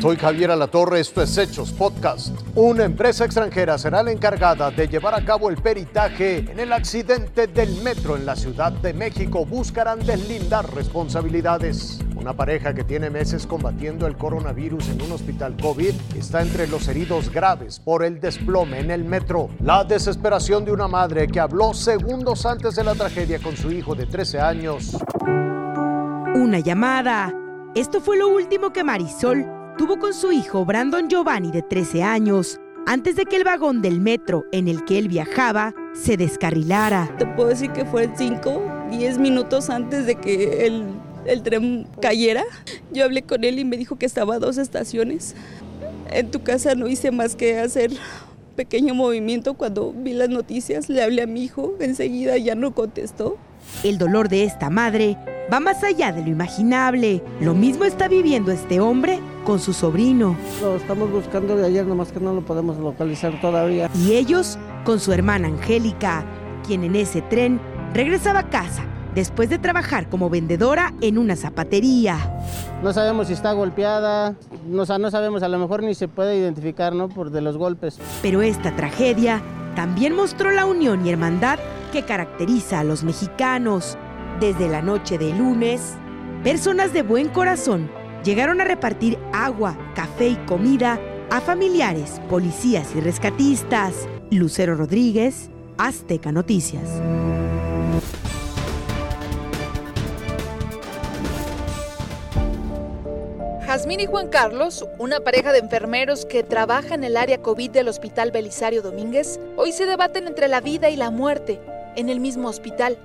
Soy Javier Alatorre, esto es Hechos Podcast. Una empresa extranjera será la encargada de llevar a cabo el peritaje en el accidente del metro en la Ciudad de México. Buscarán deslindar responsabilidades. Una pareja que tiene meses combatiendo el coronavirus en un hospital COVID está entre los heridos graves por el desplome en el metro. La desesperación de una madre que habló segundos antes de la tragedia con su hijo de 13 años. Una llamada. Esto fue lo último que Marisol tuvo con su hijo Brandon Giovanni de 13 años antes de que el vagón del metro en el que él viajaba se descarrilara. Te puedo decir que fue 5, 10 minutos antes de que el, el tren cayera. Yo hablé con él y me dijo que estaba a dos estaciones. En tu casa no hice más que hacer pequeño movimiento cuando vi las noticias. Le hablé a mi hijo, enseguida ya no contestó. El dolor de esta madre va más allá de lo imaginable. Lo mismo está viviendo este hombre con su sobrino. Lo estamos buscando de ayer, nomás que no lo podemos localizar todavía. Y ellos con su hermana Angélica, quien en ese tren regresaba a casa después de trabajar como vendedora en una zapatería. No sabemos si está golpeada, no, no sabemos, a lo mejor ni se puede identificar, ¿no? Por de los golpes. Pero esta tragedia también mostró la unión y hermandad que caracteriza a los mexicanos. Desde la noche de lunes, personas de buen corazón llegaron a repartir agua, café y comida a familiares, policías y rescatistas. Lucero Rodríguez, Azteca Noticias. Jazmín y Juan Carlos, una pareja de enfermeros que trabaja en el área COVID del Hospital Belisario Domínguez, hoy se debaten entre la vida y la muerte en el mismo hospital.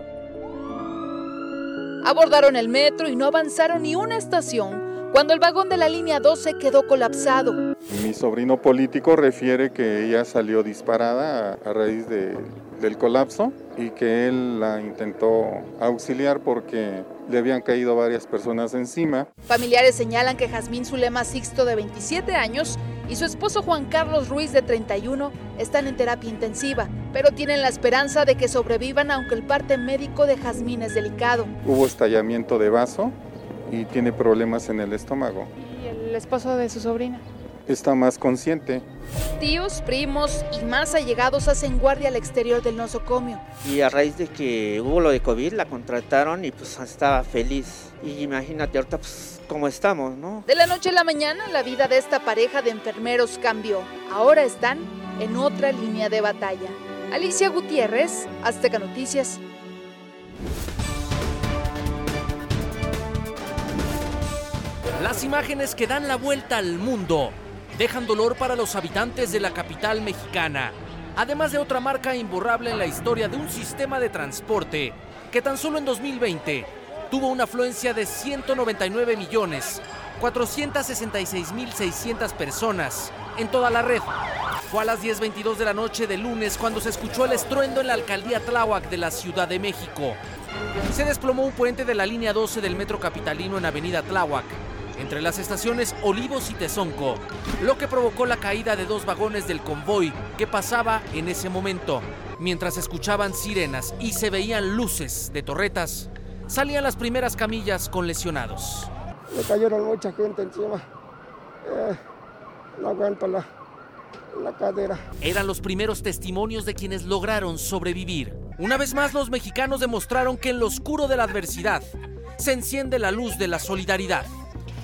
Abordaron el metro y no avanzaron ni una estación cuando el vagón de la línea 12 quedó colapsado. Mi sobrino político refiere que ella salió disparada a, raíz de, del colapso y que él la intentó auxiliar porque le habían caído varias personas encima. Familiares señalan que Jazmín Zulema Sixto, de 27 años, y su esposo Juan Carlos Ruiz, de 31, están en terapia intensiva, pero tienen la esperanza de que sobrevivan aunque el parte médico de Jazmín es delicado. Hubo estallamiento de vaso y tiene problemas en el estómago. ¿Y el esposo de su sobrina? Está más consciente. Tíos, primos y más allegados hacen guardia al exterior del nosocomio. Y a raíz de que hubo lo de COVID, la contrataron y pues estaba feliz. Y imagínate ahorita pues cómo estamos, ¿no? De la noche a la mañana la vida de esta pareja de enfermeros cambió. Ahora están en otra línea de batalla. Alicia Gutiérrez, Azteca Noticias. Las imágenes que dan la vuelta al mundo dejan dolor para los habitantes de la capital mexicana, además de otra marca imborrable en la historia de un sistema de transporte que tan solo en 2020 tuvo una afluencia de 199 millones 466 mil 600 personas en toda la red. Fue a las 10.22 de la noche de lunes cuando se escuchó el estruendo en la alcaldía Tláhuac de la Ciudad de México. Se desplomó un puente de la línea 12 del metro capitalino en Avenida Tláhuac, entre las estaciones Olivos y Tezonco, lo que provocó la caída de dos vagones del convoy que pasaba en ese momento. Mientras escuchaban sirenas y se veían luces de torretas, salían las primeras camillas con lesionados. Me cayeron mucha gente encima. Eh, no aguanto la, la cadera. Eran los primeros testimonios de quienes lograron sobrevivir. Una vez más los mexicanos demostraron que en lo oscuro de la adversidad se enciende la luz de la solidaridad.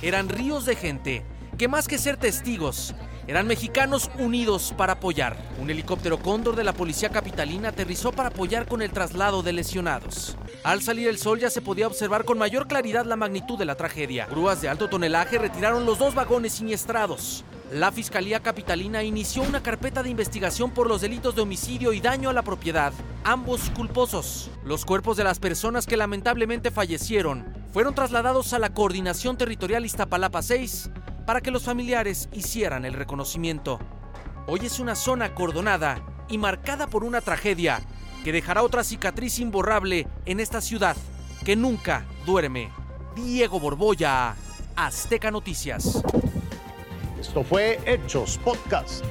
Eran ríos de gente que más que ser testigos, eran mexicanos unidos para apoyar. Un helicóptero cóndor de la policía capitalina aterrizó para apoyar con el traslado de lesionados. Al salir el sol ya se podía observar con mayor claridad la magnitud de la tragedia. Grúas de alto tonelaje retiraron los dos vagones siniestrados. La Fiscalía Capitalina inició una carpeta de investigación por los delitos de homicidio y daño a la propiedad, ambos culposos. Los cuerpos de las personas que lamentablemente fallecieron fueron trasladados a la Coordinación Territorial Iztapalapa 6 para que los familiares hicieran el reconocimiento. Hoy es una zona acordonada y marcada por una tragedia que dejará otra cicatriz imborrable en esta ciudad que nunca duerme. Diego Borboya, Azteca Noticias. Esto fue Hechos Podcast.